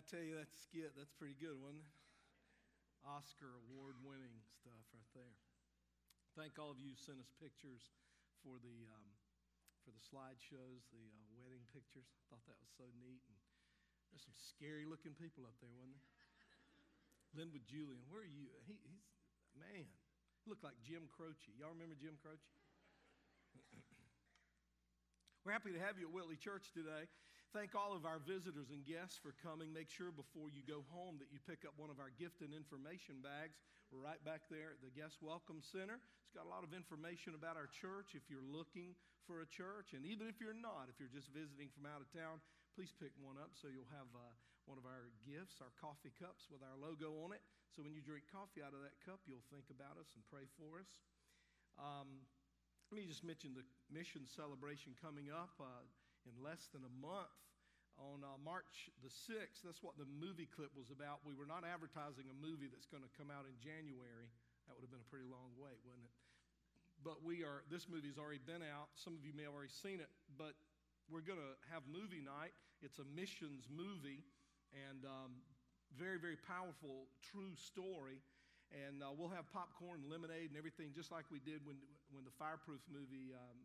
I tell you, that skit, that's pretty good, wasn't it? Oscar award winning stuff right there. Thank all of you who sent us pictures for the, um, for the slideshows, the uh, wedding pictures. I thought that was so neat. And there's some scary looking people up there, wasn't there? Linwood Julian, where are you? He, he's, man, he looked like Jim Croce. Y'all remember Jim Croce? We're happy to have you at Whitley Church today. Thank all of our visitors and guests for coming. Make sure before you go home that you pick up one of our gift and information bags. We're right back there at the Guest Welcome Center. It's got a lot of information about our church if you're looking for a church. And even if you're not, if you're just visiting from out of town, please pick one up so you'll have uh, one of our gifts, our coffee cups with our logo on it. So when you drink coffee out of that cup, you'll think about us and pray for us. Um, let me just mention the mission celebration coming up uh, in less than a month on uh, March the 6th. That's what the movie clip was about. We were not advertising a movie that's going to come out in January. That would have been a pretty long wait, wouldn't it? But we are, this movie's already been out. Some of you may have already seen it, but we're going to have movie night. It's a missions movie and um, very, very powerful, true story and uh, we'll have popcorn and lemonade and everything just like we did when, when the fireproof movie um,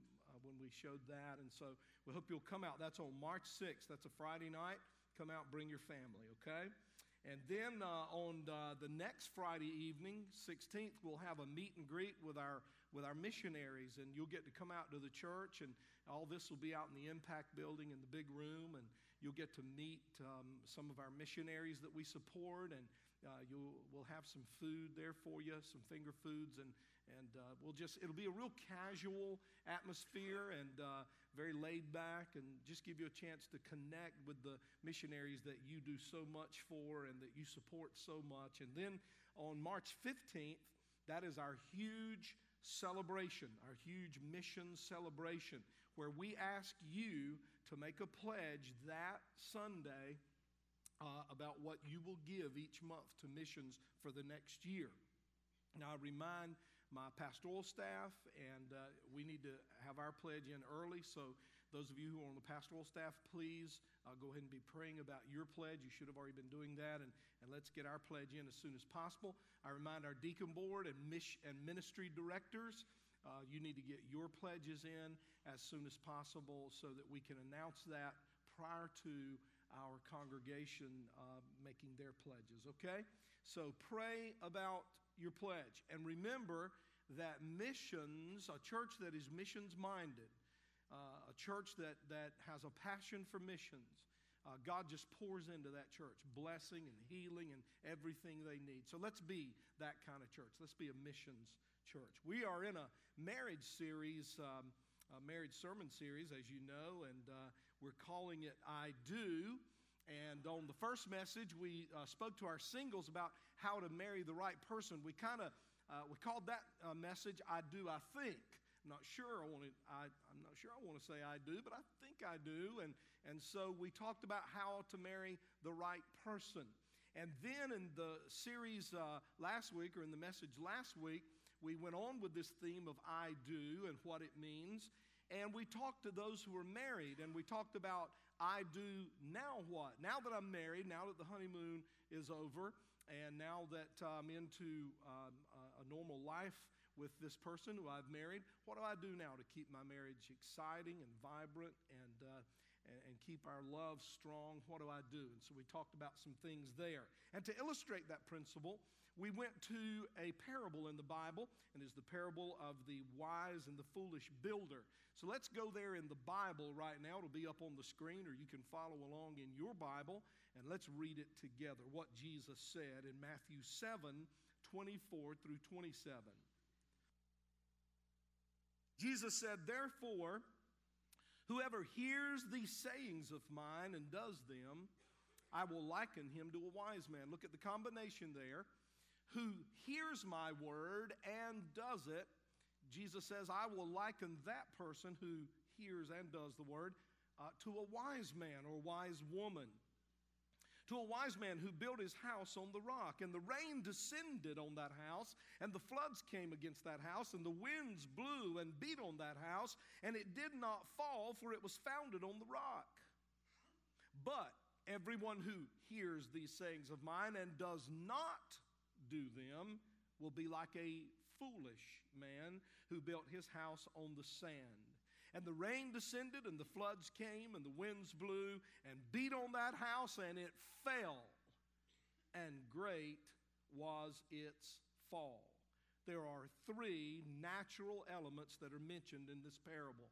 when we showed that and so we hope you'll come out that's on march 6th that's a friday night come out bring your family okay and then uh, on uh, the next Friday evening, 16th, we'll have a meet and greet with our, with our missionaries. And you'll get to come out to the church, and all this will be out in the Impact Building in the big room. And you'll get to meet um, some of our missionaries that we support. And uh, you'll, we'll have some food there for you, some finger foods, and, and uh, we'll just, it'll be a real casual atmosphere and uh, very laid back, and just give you a chance to connect with the missionaries that you do so much for and that you support so much. And then on March 15th, that is our huge celebration, our huge mission celebration, where we ask you to make a pledge that Sunday uh, about what you will give each month to missions for the next year. Now, I remind my pastoral staff, and uh, we need to have our pledge in early. So, those of you who are on the pastoral staff, please uh, go ahead and be praying about your pledge. You should have already been doing that, and, and let's get our pledge in as soon as possible. I remind our deacon board and, mish, and ministry directors. Uh, you need to get your pledges in as soon as possible so that we can announce that prior to our congregation uh, making their pledges, okay? So pray about your pledge. And remember that missions, a church that is missions minded, uh, a church that, that has a passion for missions, uh, God just pours into that church blessing and healing and everything they need. So let's be that kind of church. Let's be a missions church. We are in a marriage series. Um, a marriage sermon series, as you know, and uh, we're calling it I Do. And on the first message, we uh, spoke to our singles about how to marry the right person. We kind of uh, we called that uh, message "I Do, I Think." I'm not sure I want to. I, I'm not sure I want to say I do, but I think I do. And and so we talked about how to marry the right person. And then in the series uh, last week, or in the message last week, we went on with this theme of I do and what it means. And we talked to those who were married, and we talked about I do now what? Now that I'm married, now that the honeymoon is over, and now that I'm into um, a normal life with this person who I've married, what do I do now to keep my marriage exciting and vibrant and, uh, and, and keep our love strong? What do I do? And so we talked about some things there. And to illustrate that principle, we went to a parable in the Bible, and it's the parable of the wise and the foolish builder. So let's go there in the Bible right now. It'll be up on the screen, or you can follow along in your Bible, and let's read it together. What Jesus said in Matthew 7 24 through 27. Jesus said, Therefore, whoever hears these sayings of mine and does them, I will liken him to a wise man. Look at the combination there who hears my word and does it, Jesus says, I will liken that person who hears and does the word uh, to a wise man or wise woman. To a wise man who built his house on the rock, and the rain descended on that house, and the floods came against that house, and the winds blew and beat on that house, and it did not fall, for it was founded on the rock. But Everyone who hears these sayings of mine and does not do them will be like a foolish man who built his house on the sand. And the rain descended, and the floods came, and the winds blew and beat on that house, and it fell. And great was its fall. There are three natural elements that are mentioned in this parable.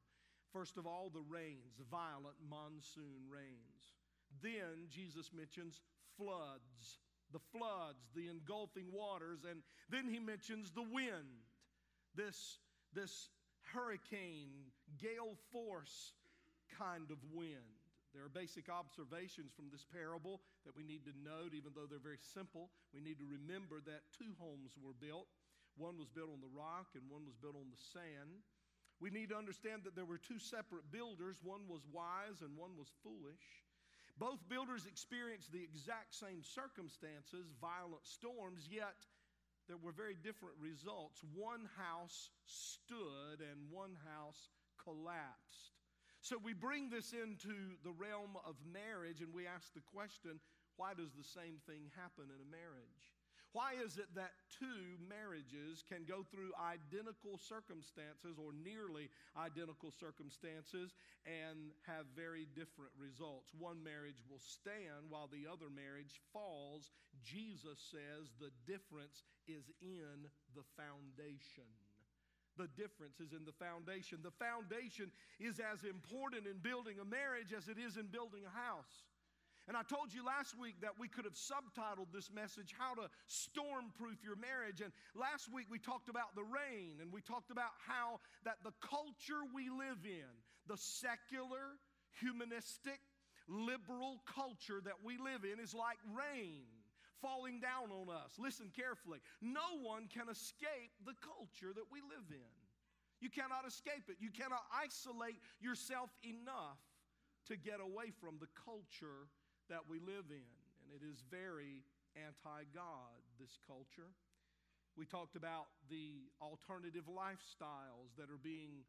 First of all, the rains, violent monsoon rains. Then Jesus mentions floods, the floods, the engulfing waters, and then he mentions the wind, this, this hurricane, gale force kind of wind. There are basic observations from this parable that we need to note, even though they're very simple. We need to remember that two homes were built. One was built on the rock and one was built on the sand. We need to understand that there were two separate builders. One was wise and one was foolish. Both builders experienced the exact same circumstances, violent storms, yet there were very different results. One house stood and one house collapsed. So we bring this into the realm of marriage and we ask the question why does the same thing happen in a marriage? Why is it that two marriages can go through identical circumstances or nearly identical circumstances and have very different results? One marriage will stand while the other marriage falls. Jesus says the difference is in the foundation. The difference is in the foundation. The foundation is as important in building a marriage as it is in building a house. And I told you last week that we could have subtitled this message, How to Stormproof Your Marriage. And last week we talked about the rain and we talked about how that the culture we live in, the secular, humanistic, liberal culture that we live in, is like rain falling down on us. Listen carefully. No one can escape the culture that we live in. You cannot escape it. You cannot isolate yourself enough to get away from the culture that we live in. And it is very anti God, this culture. We talked about the alternative lifestyles that are being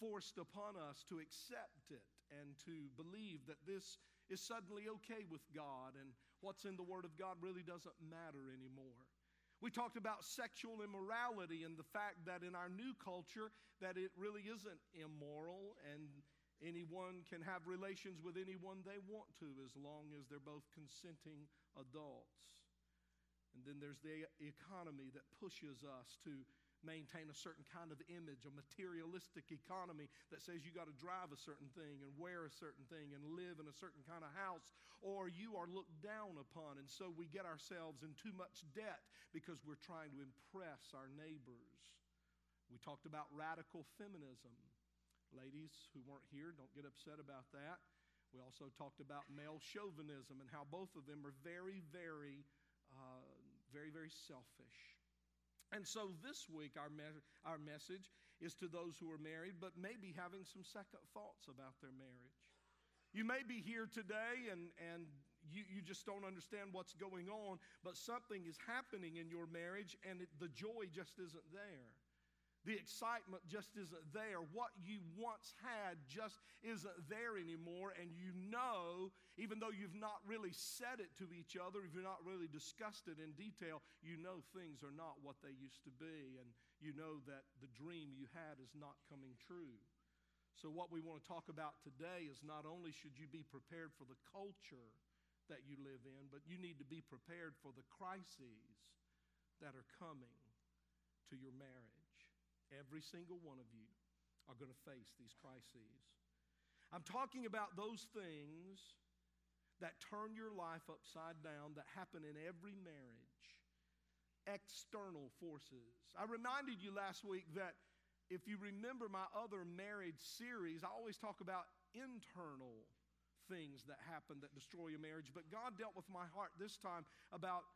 forced upon us to accept it and to believe that this is suddenly okay with God and what's in the Word of God really doesn't matter anymore. We talked about sexual immorality and the fact that in our new culture that it really isn't immoral and Anyone can have relations with anyone they want to as long as they're both consenting adults. And then there's the economy that pushes us to maintain a certain kind of image, a materialistic economy that says you got to drive a certain thing and wear a certain thing and live in a certain kind of house, or you are looked down upon. And so we get ourselves in too much debt because we're trying to impress our neighbors. We talked about radical feminism. Ladies who weren't here, don't get upset about that. We also talked about male chauvinism and how both of them are very, very, uh, very, very selfish. And so this week, our, me- our message is to those who are married, but maybe having some second thoughts about their marriage. You may be here today and, and you, you just don't understand what's going on, but something is happening in your marriage and it, the joy just isn't there. The excitement just isn't there. What you once had just isn't there anymore. And you know, even though you've not really said it to each other, if you've not really discussed it in detail, you know things are not what they used to be. And you know that the dream you had is not coming true. So, what we want to talk about today is not only should you be prepared for the culture that you live in, but you need to be prepared for the crises that are coming to your marriage. Every single one of you are going to face these crises. I'm talking about those things that turn your life upside down that happen in every marriage, external forces. I reminded you last week that if you remember my other marriage series, I always talk about internal things that happen that destroy a marriage. But God dealt with my heart this time about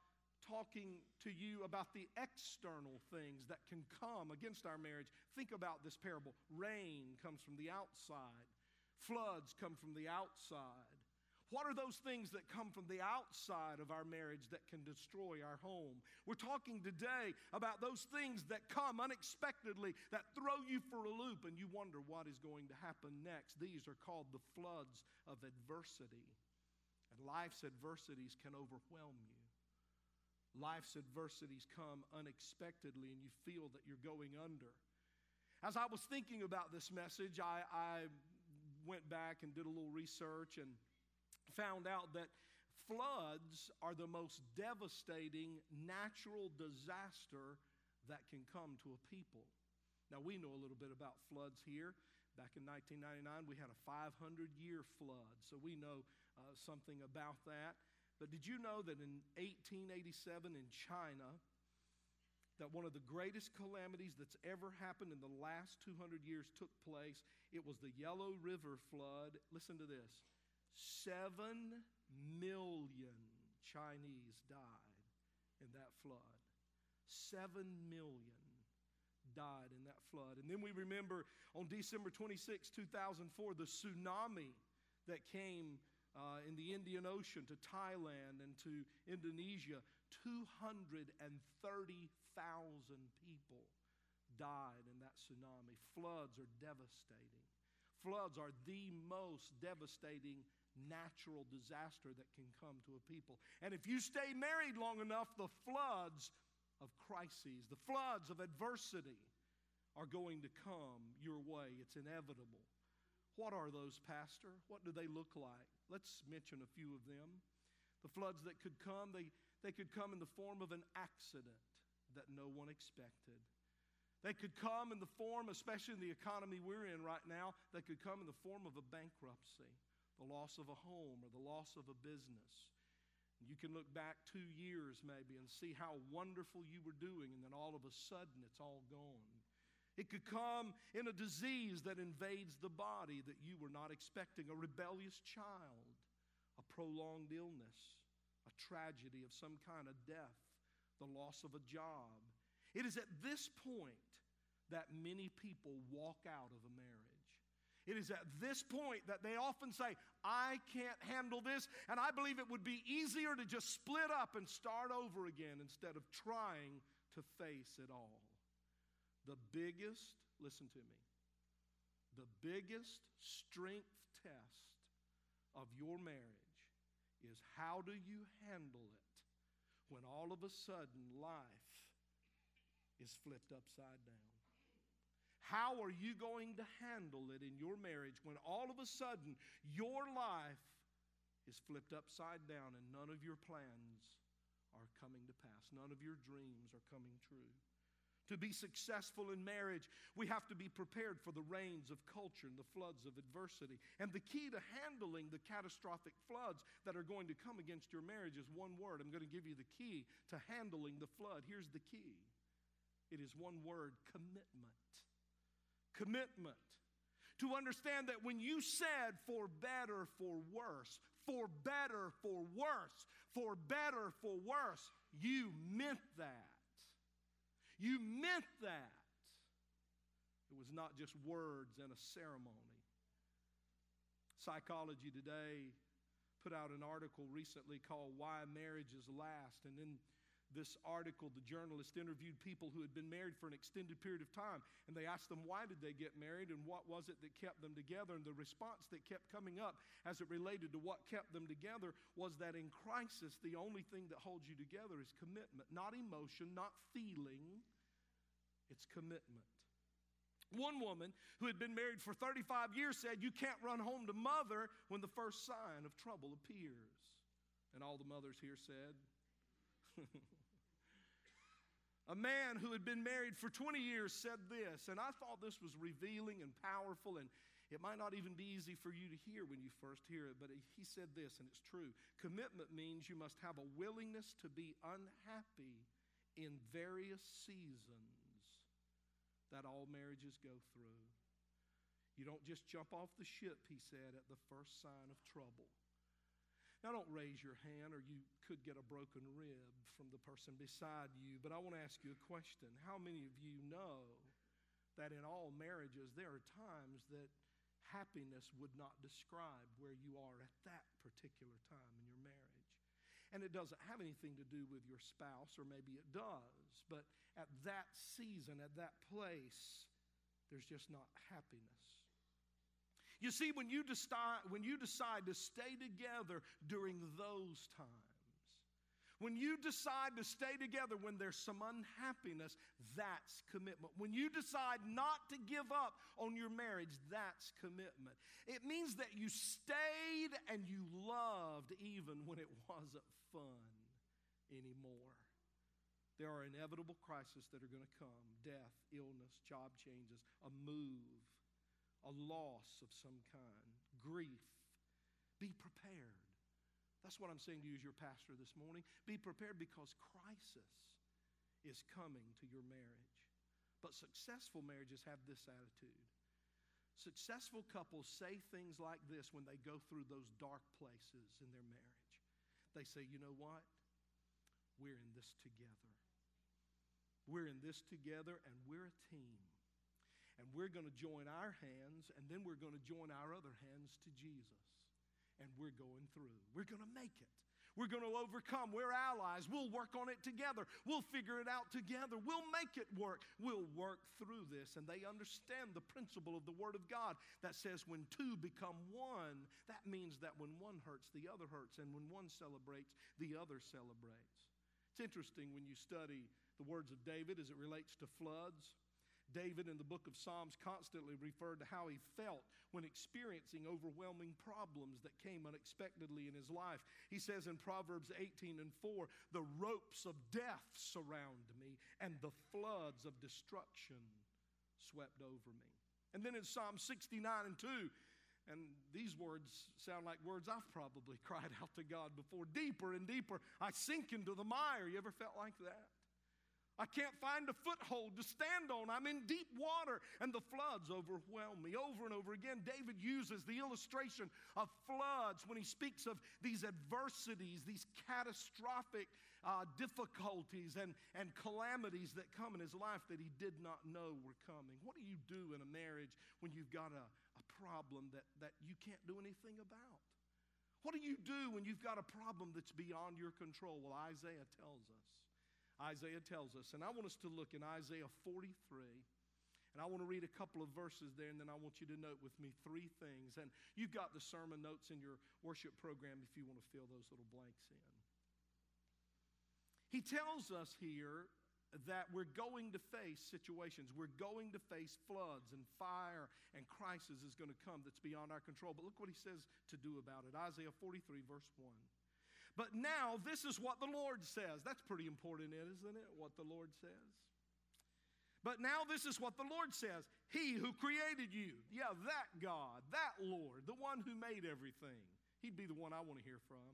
talking to you about the external things that can come against our marriage. Think about this parable rain comes from the outside, floods come from the outside. What are those things that come from the outside of our marriage that can destroy our home? We're talking today about those things that come unexpectedly, that throw you for a loop, and you wonder what is going to happen next. These are called the floods of adversity. And life's adversities can overwhelm you. Life's adversities come unexpectedly, and you feel that you're going under. As I was thinking about this message, I, I went back and did a little research and found out that floods are the most devastating natural disaster that can come to a people. Now, we know a little bit about floods here. Back in 1999, we had a 500 year flood, so we know uh, something about that. But did you know that in 1887 in China, that one of the greatest calamities that's ever happened in the last 200 years took place? It was the Yellow River flood. Listen to this seven million Chinese died in that flood. Seven million died in that flood. And then we remember on December 26, 2004, the tsunami that came uh, in the Indian Ocean to Thailand and to Indonesia. 230,000 people died in that tsunami. Floods are devastating. Floods are the most devastating natural disaster that can come to a people. And if you stay married long enough, the floods of crises, the floods of adversity are going to come your way. It's inevitable. What are those, Pastor? What do they look like? Let's mention a few of them. The floods that could come, they, they could come in the form of an accident that no one expected. They could come in the form, especially in the economy we're in right now, they could come in the form of a bankruptcy, the loss of a home, or the loss of a business. You can look back two years maybe and see how wonderful you were doing, and then all of a sudden it's all gone. It could come in a disease that invades the body that you were not expecting, a rebellious child, a prolonged illness, a tragedy of some kind of death, the loss of a job. It is at this point that many people walk out of a marriage. It is at this point that they often say, I can't handle this, and I believe it would be easier to just split up and start over again instead of trying to face it all. The biggest, listen to me, the biggest strength test of your marriage is how do you handle it when all of a sudden life is flipped upside down? How are you going to handle it in your marriage when all of a sudden your life is flipped upside down and none of your plans are coming to pass? None of your dreams are coming true. To be successful in marriage, we have to be prepared for the rains of culture and the floods of adversity. And the key to handling the catastrophic floods that are going to come against your marriage is one word. I'm going to give you the key to handling the flood. Here's the key it is one word commitment commitment. To understand that when you said for better, for worse, for better, for worse, for better, for worse, you meant that. You meant that. It was not just words and a ceremony. Psychology Today put out an article recently called Why Marriages Last. And in this article, the journalist interviewed people who had been married for an extended period of time, and they asked them why did they get married and what was it that kept them together. And the response that kept coming up as it related to what kept them together was that in crisis, the only thing that holds you together is commitment, not emotion, not feeling, it's commitment. One woman who had been married for 35 years said, You can't run home to mother when the first sign of trouble appears. And all the mothers here said, A man who had been married for 20 years said this, and I thought this was revealing and powerful, and it might not even be easy for you to hear when you first hear it, but he said this, and it's true. Commitment means you must have a willingness to be unhappy in various seasons that all marriages go through. You don't just jump off the ship, he said, at the first sign of trouble. Now, don't raise your hand or you could get a broken rib from the person beside you, but I want to ask you a question. How many of you know that in all marriages there are times that happiness would not describe where you are at that particular time in your marriage? And it doesn't have anything to do with your spouse, or maybe it does, but at that season, at that place, there's just not happiness. You see, when you, decide, when you decide to stay together during those times, when you decide to stay together when there's some unhappiness, that's commitment. When you decide not to give up on your marriage, that's commitment. It means that you stayed and you loved even when it wasn't fun anymore. There are inevitable crises that are going to come death, illness, job changes, a move, a loss of some kind, grief. Be prepared. That's what I'm saying to you as your pastor this morning. Be prepared because crisis is coming to your marriage. But successful marriages have this attitude. Successful couples say things like this when they go through those dark places in their marriage. They say, you know what? We're in this together. We're in this together and we're a team. And we're going to join our hands and then we're going to join our other hands to Jesus. And we're going through. We're going to make it. We're going to overcome. We're allies. We'll work on it together. We'll figure it out together. We'll make it work. We'll work through this. And they understand the principle of the Word of God that says when two become one, that means that when one hurts, the other hurts. And when one celebrates, the other celebrates. It's interesting when you study the words of David as it relates to floods. David in the book of Psalms constantly referred to how he felt when experiencing overwhelming problems that came unexpectedly in his life. He says in Proverbs 18 and 4, the ropes of death surround me, and the floods of destruction swept over me. And then in Psalm 69 and 2, and these words sound like words I've probably cried out to God before. Deeper and deeper, I sink into the mire. You ever felt like that? I can't find a foothold to stand on. I'm in deep water and the floods overwhelm me. Over and over again, David uses the illustration of floods when he speaks of these adversities, these catastrophic uh, difficulties and, and calamities that come in his life that he did not know were coming. What do you do in a marriage when you've got a, a problem that, that you can't do anything about? What do you do when you've got a problem that's beyond your control? Well, Isaiah tells us. Isaiah tells us. And I want us to look in Isaiah 43. And I want to read a couple of verses there, and then I want you to note with me three things. And you've got the sermon notes in your worship program if you want to fill those little blanks in. He tells us here that we're going to face situations. We're going to face floods and fire and crisis is going to come that's beyond our control. But look what he says to do about it Isaiah 43, verse 1. But now this is what the Lord says. That's pretty important, isn't it? What the Lord says. But now this is what the Lord says He who created you, yeah, that God, that Lord, the one who made everything. He'd be the one I want to hear from.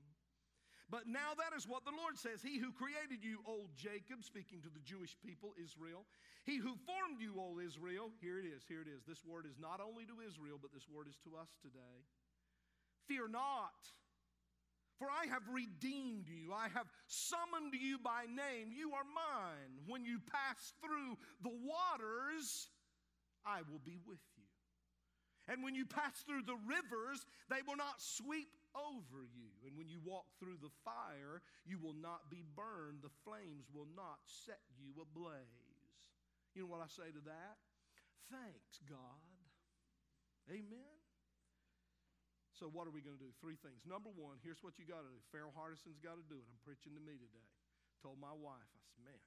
But now that is what the Lord says He who created you, old Jacob, speaking to the Jewish people, Israel. He who formed you, old Israel. Here it is, here it is. This word is not only to Israel, but this word is to us today. Fear not. For I have redeemed you. I have summoned you by name. You are mine. When you pass through the waters, I will be with you. And when you pass through the rivers, they will not sweep over you. And when you walk through the fire, you will not be burned. The flames will not set you ablaze. You know what I say to that? Thanks, God. Amen. So, what are we going to do? Three things. Number one, here's what you got to do. Farrell Hardison's got to do it. I'm preaching to me today. Told my wife, I said, man,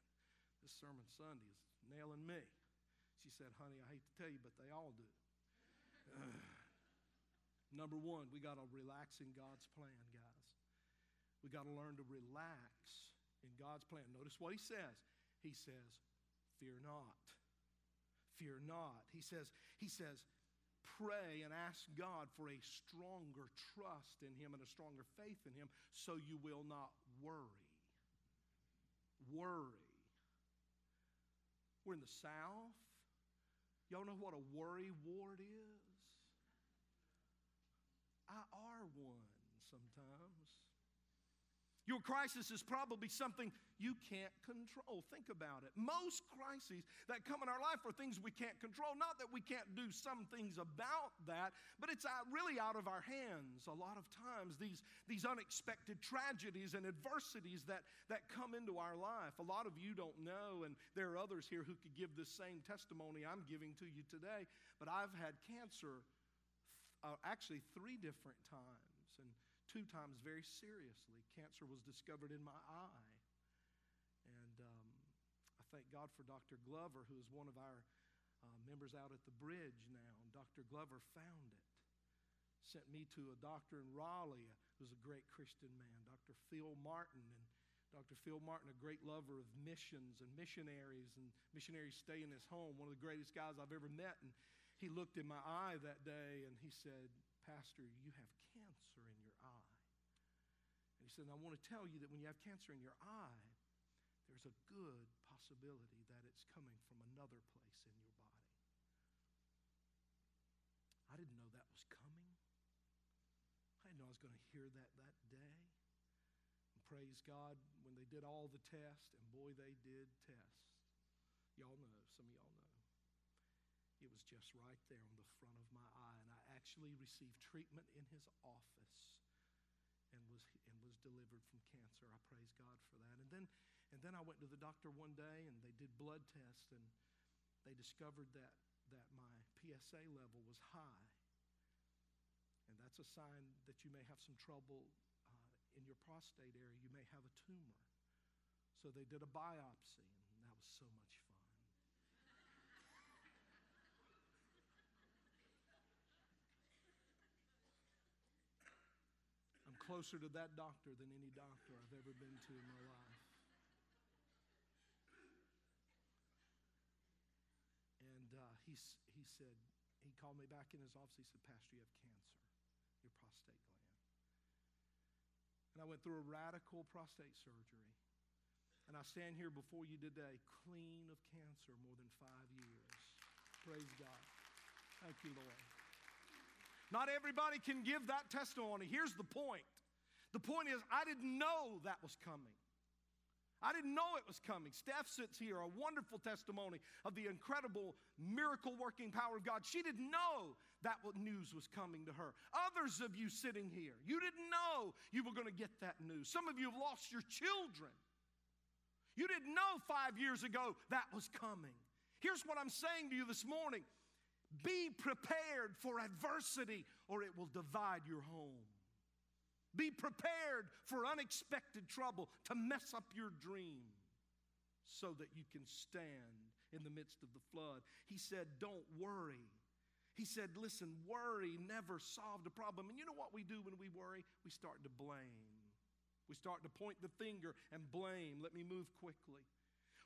this sermon Sunday is nailing me. She said, honey, I hate to tell you, but they all do. Number one, we got to relax in God's plan, guys. We got to learn to relax in God's plan. Notice what he says. He says, fear not. Fear not. He says, he says, pray and ask God for a stronger trust in Him and a stronger faith in Him so you will not worry. Worry. We're in the South. Y'all know what a worry ward is? I are one sometimes. Your crisis is probably something you can't control. Think about it. Most crises that come in our life are things we can't control. Not that we can't do some things about that, but it's really out of our hands. A lot of times, these, these unexpected tragedies and adversities that, that come into our life. A lot of you don't know, and there are others here who could give this same testimony I'm giving to you today, but I've had cancer uh, actually three different times, and two times very seriously. Cancer was discovered in my eye. And um, I thank God for Dr. Glover, who is one of our uh, members out at the bridge now. And Dr. Glover found it. Sent me to a doctor in Raleigh who's a great Christian man, Dr. Phil Martin. And Dr. Phil Martin, a great lover of missions and missionaries, and missionaries stay in his home, one of the greatest guys I've ever met. And he looked in my eye that day and he said, Pastor, you have cancer in your eye. And he said, I want to tell you that when you have cancer in your eye, there's a good possibility that it's coming from another place in your body. I didn't know that was coming. I didn't know I was going to hear that that day. And praise God, when they did all the tests, and boy, they did tests. Y'all know, some of y'all know. It was just right there on the front of my eye, and I actually received treatment in his office and was, was delivered from cancer. I praise God for that. And then, and then I went to the doctor one day, and they did blood tests, and they discovered that, that my PSA level was high. And that's a sign that you may have some trouble uh, in your prostate area. You may have a tumor. So they did a biopsy, and that was so much fun. I'm closer to that doctor than any doctor I've ever been to in my life. And uh, he, he said, he called me back in his office. He said, Pastor, you have cancer, your prostate gland. And I went through a radical prostate surgery. And I stand here before you today, clean of cancer more than five years. Praise God. Thank you, Lord. Not everybody can give that testimony. Here's the point the point is, I didn't know that was coming. I didn't know it was coming. Steph sits here, a wonderful testimony of the incredible miracle working power of God. She didn't know that news was coming to her. Others of you sitting here, you didn't know you were going to get that news. Some of you have lost your children. You didn't know five years ago that was coming. Here's what I'm saying to you this morning be prepared for adversity, or it will divide your home. Be prepared for unexpected trouble to mess up your dream so that you can stand in the midst of the flood. He said, Don't worry. He said, Listen, worry never solved a problem. And you know what we do when we worry? We start to blame. We start to point the finger and blame. Let me move quickly.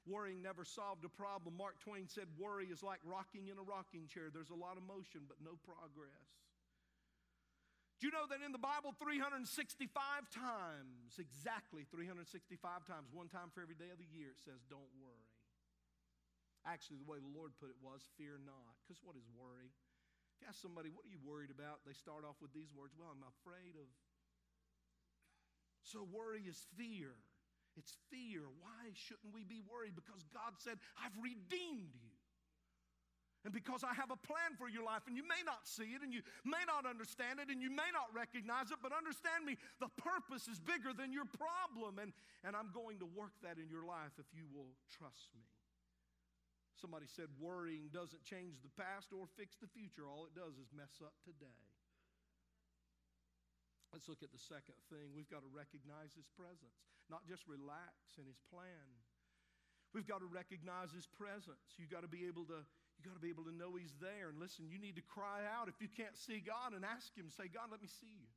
Worrying never solved a problem. Mark Twain said, Worry is like rocking in a rocking chair. There's a lot of motion, but no progress. Do you know that in the Bible, 365 times, exactly 365 times, one time for every day of the year, it says, Don't worry. Actually, the way the Lord put it was, Fear not. Because what is worry? If you ask somebody, What are you worried about? They start off with these words Well, I'm afraid of so, worry is fear. It's fear. Why shouldn't we be worried? Because God said, I've redeemed you. And because I have a plan for your life, and you may not see it, and you may not understand it, and you may not recognize it, but understand me, the purpose is bigger than your problem, and, and I'm going to work that in your life if you will trust me. Somebody said worrying doesn't change the past or fix the future, all it does is mess up today. Let's look at the second thing. We've got to recognize His presence, not just relax in His plan. We've got to recognize His presence. You've got to be able to. You got to be able to know He's there. And listen, you need to cry out if you can't see God and ask Him, say, God, let me see you.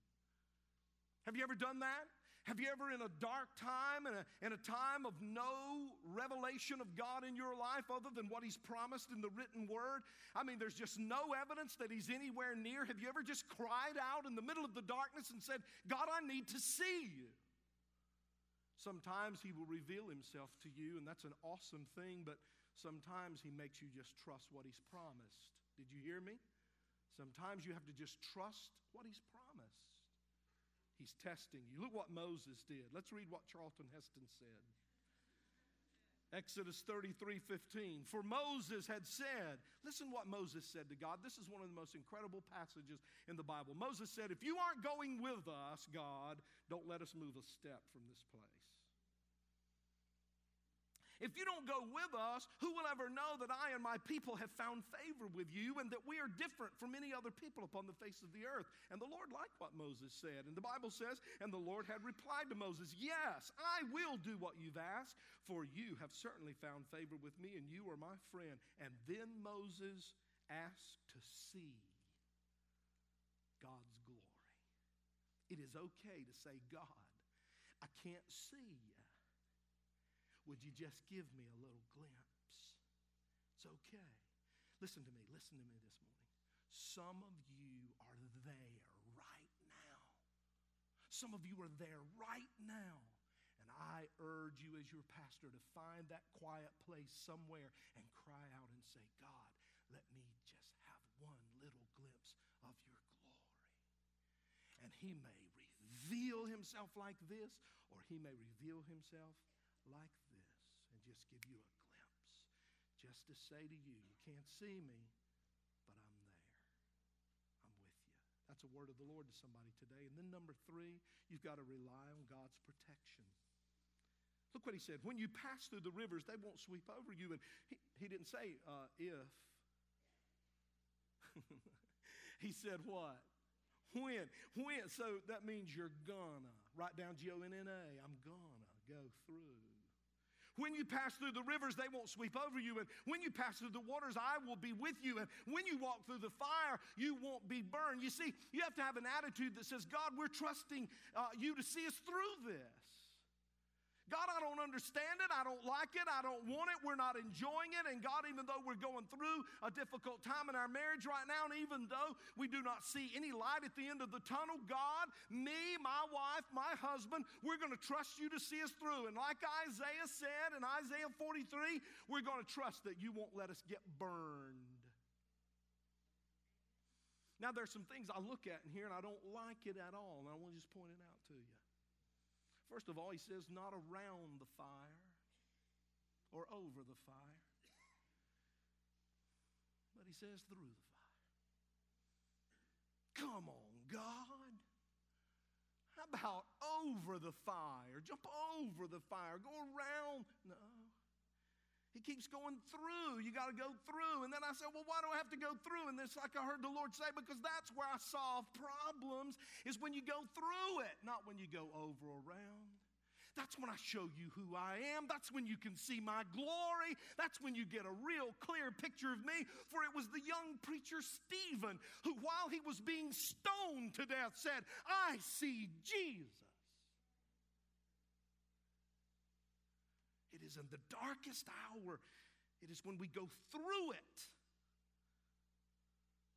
Have you ever done that? Have you ever, in a dark time, in a, in a time of no revelation of God in your life other than what He's promised in the written word? I mean, there's just no evidence that He's anywhere near. Have you ever just cried out in the middle of the darkness and said, God, I need to see you? Sometimes He will reveal Himself to you, and that's an awesome thing, but sometimes He makes you just trust what He's promised. Did you hear me? Sometimes you have to just trust what He's promised. He's testing you. Look what Moses did. Let's read what Charlton Heston said. Exodus 33 15. For Moses had said, listen what Moses said to God. This is one of the most incredible passages in the Bible. Moses said, If you aren't going with us, God, don't let us move a step from this place. If you don't go with us, who will ever know that I and my people have found favor with you and that we are different from any other people upon the face of the earth? And the Lord liked what Moses said. And the Bible says, And the Lord had replied to Moses, Yes, I will do what you've asked, for you have certainly found favor with me, and you are my friend. And then Moses asked to see God's glory. It is okay to say, God, I can't see you. Would you just give me a little glimpse? It's okay. Listen to me, listen to me this morning. Some of you are there right now. Some of you are there right now. And I urge you, as your pastor, to find that quiet place somewhere and cry out and say, God, let me just have one little glimpse of your glory. And he may reveal himself like this, or he may reveal himself like just give you a glimpse, just to say to you, you can't see me, but I'm there. I'm with you. That's a word of the Lord to somebody today. And then number three, you've got to rely on God's protection. Look what he said. When you pass through the rivers, they won't sweep over you. And he, he didn't say uh, if. he said what? When. When. So that means you're gonna. Write down G O N N A. I'm gonna go through. When you pass through the rivers, they won't sweep over you. And when you pass through the waters, I will be with you. And when you walk through the fire, you won't be burned. You see, you have to have an attitude that says, God, we're trusting uh, you to see us through this. God, I don't understand it. I don't like it. I don't want it. We're not enjoying it. And God, even though we're going through a difficult time in our marriage right now, and even though we do not see any light at the end of the tunnel, God, me, my wife, my husband, we're going to trust you to see us through. And like Isaiah said in Isaiah 43, we're going to trust that you won't let us get burned. Now, there's some things I look at in here and I don't like it at all, and I want to just point it out to you. First of all, he says, not around the fire or over the fire, but he says, through the fire. Come on, God. How about over the fire? Jump over the fire, go around. No. He keeps going through. You got to go through. And then I said, Well, why do I have to go through? And this, like I heard the Lord say, because that's where I solve problems, is when you go through it, not when you go over around. That's when I show you who I am. That's when you can see my glory. That's when you get a real clear picture of me. For it was the young preacher Stephen who, while he was being stoned to death, said, I see Jesus. Is in the darkest hour, it is when we go through it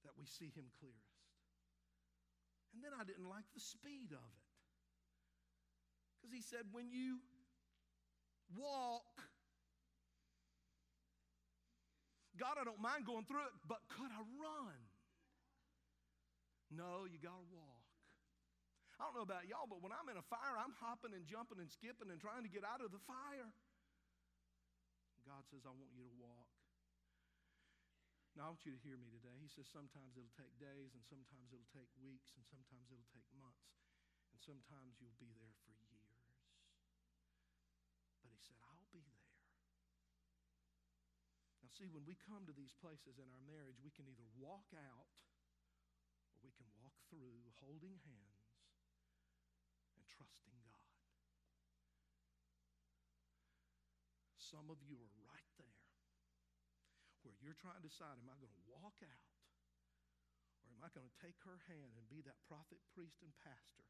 that we see him clearest. And then I didn't like the speed of it. Because he said, when you walk, God, I don't mind going through it, but could I run? No, you got to walk. I don't know about y'all, but when I'm in a fire, I'm hopping and jumping and skipping and trying to get out of the fire. God says, I want you to walk. Now, I want you to hear me today. He says sometimes it'll take days, and sometimes it'll take weeks, and sometimes it'll take months, and sometimes you'll be there for years. But he said, I'll be there. Now, see, when we come to these places in our marriage, we can either walk out or we can walk through holding hands and trusting God. Some of you are right there where you're trying to decide am I going to walk out or am I going to take her hand and be that prophet, priest, and pastor?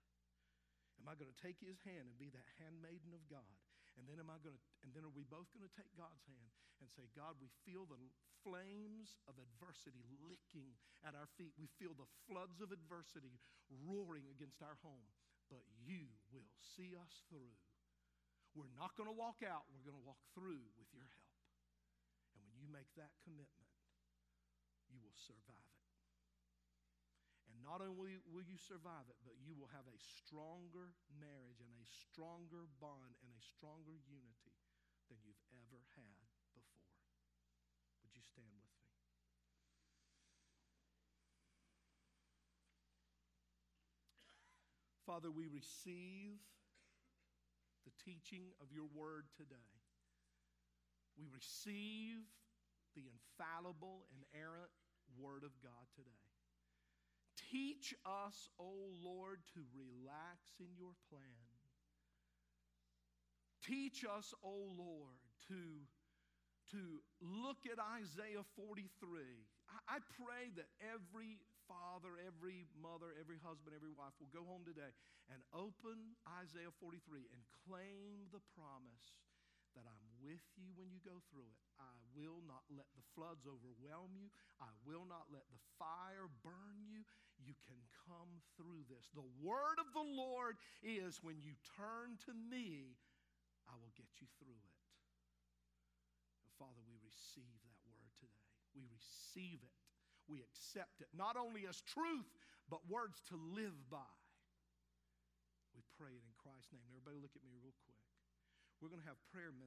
Am I going to take his hand and be that handmaiden of God? And then am I going to and then are we both going to take God's hand and say, God, we feel the flames of adversity licking at our feet. We feel the floods of adversity roaring against our home, but you will see us through we're not going to walk out, we're going to walk through with your help. And when you make that commitment, you will survive it. And not only will you survive it, but you will have a stronger marriage and a stronger bond and a stronger unity than you've ever had before. Would you stand with me? Father, we receive the teaching of your word today. We receive the infallible, inerrant Word of God today. Teach us, O Lord, to relax in your plan. Teach us, O Lord, to, to look at Isaiah 43. I, I pray that every father, every mother, every husband, every wife will go home today and open Isaiah 43 and claim the promise that I'm with you when you go through it. I will not let the floods overwhelm you. I will not let the fire burn you. You can come through this. The word of the Lord is when you turn to me, I will get you through it. Father, we receive that word today. We receive it. We accept it, not only as truth, but words to live by. We pray it in Christ's name. Everybody, look at me real quick. We're going to have prayer minutes.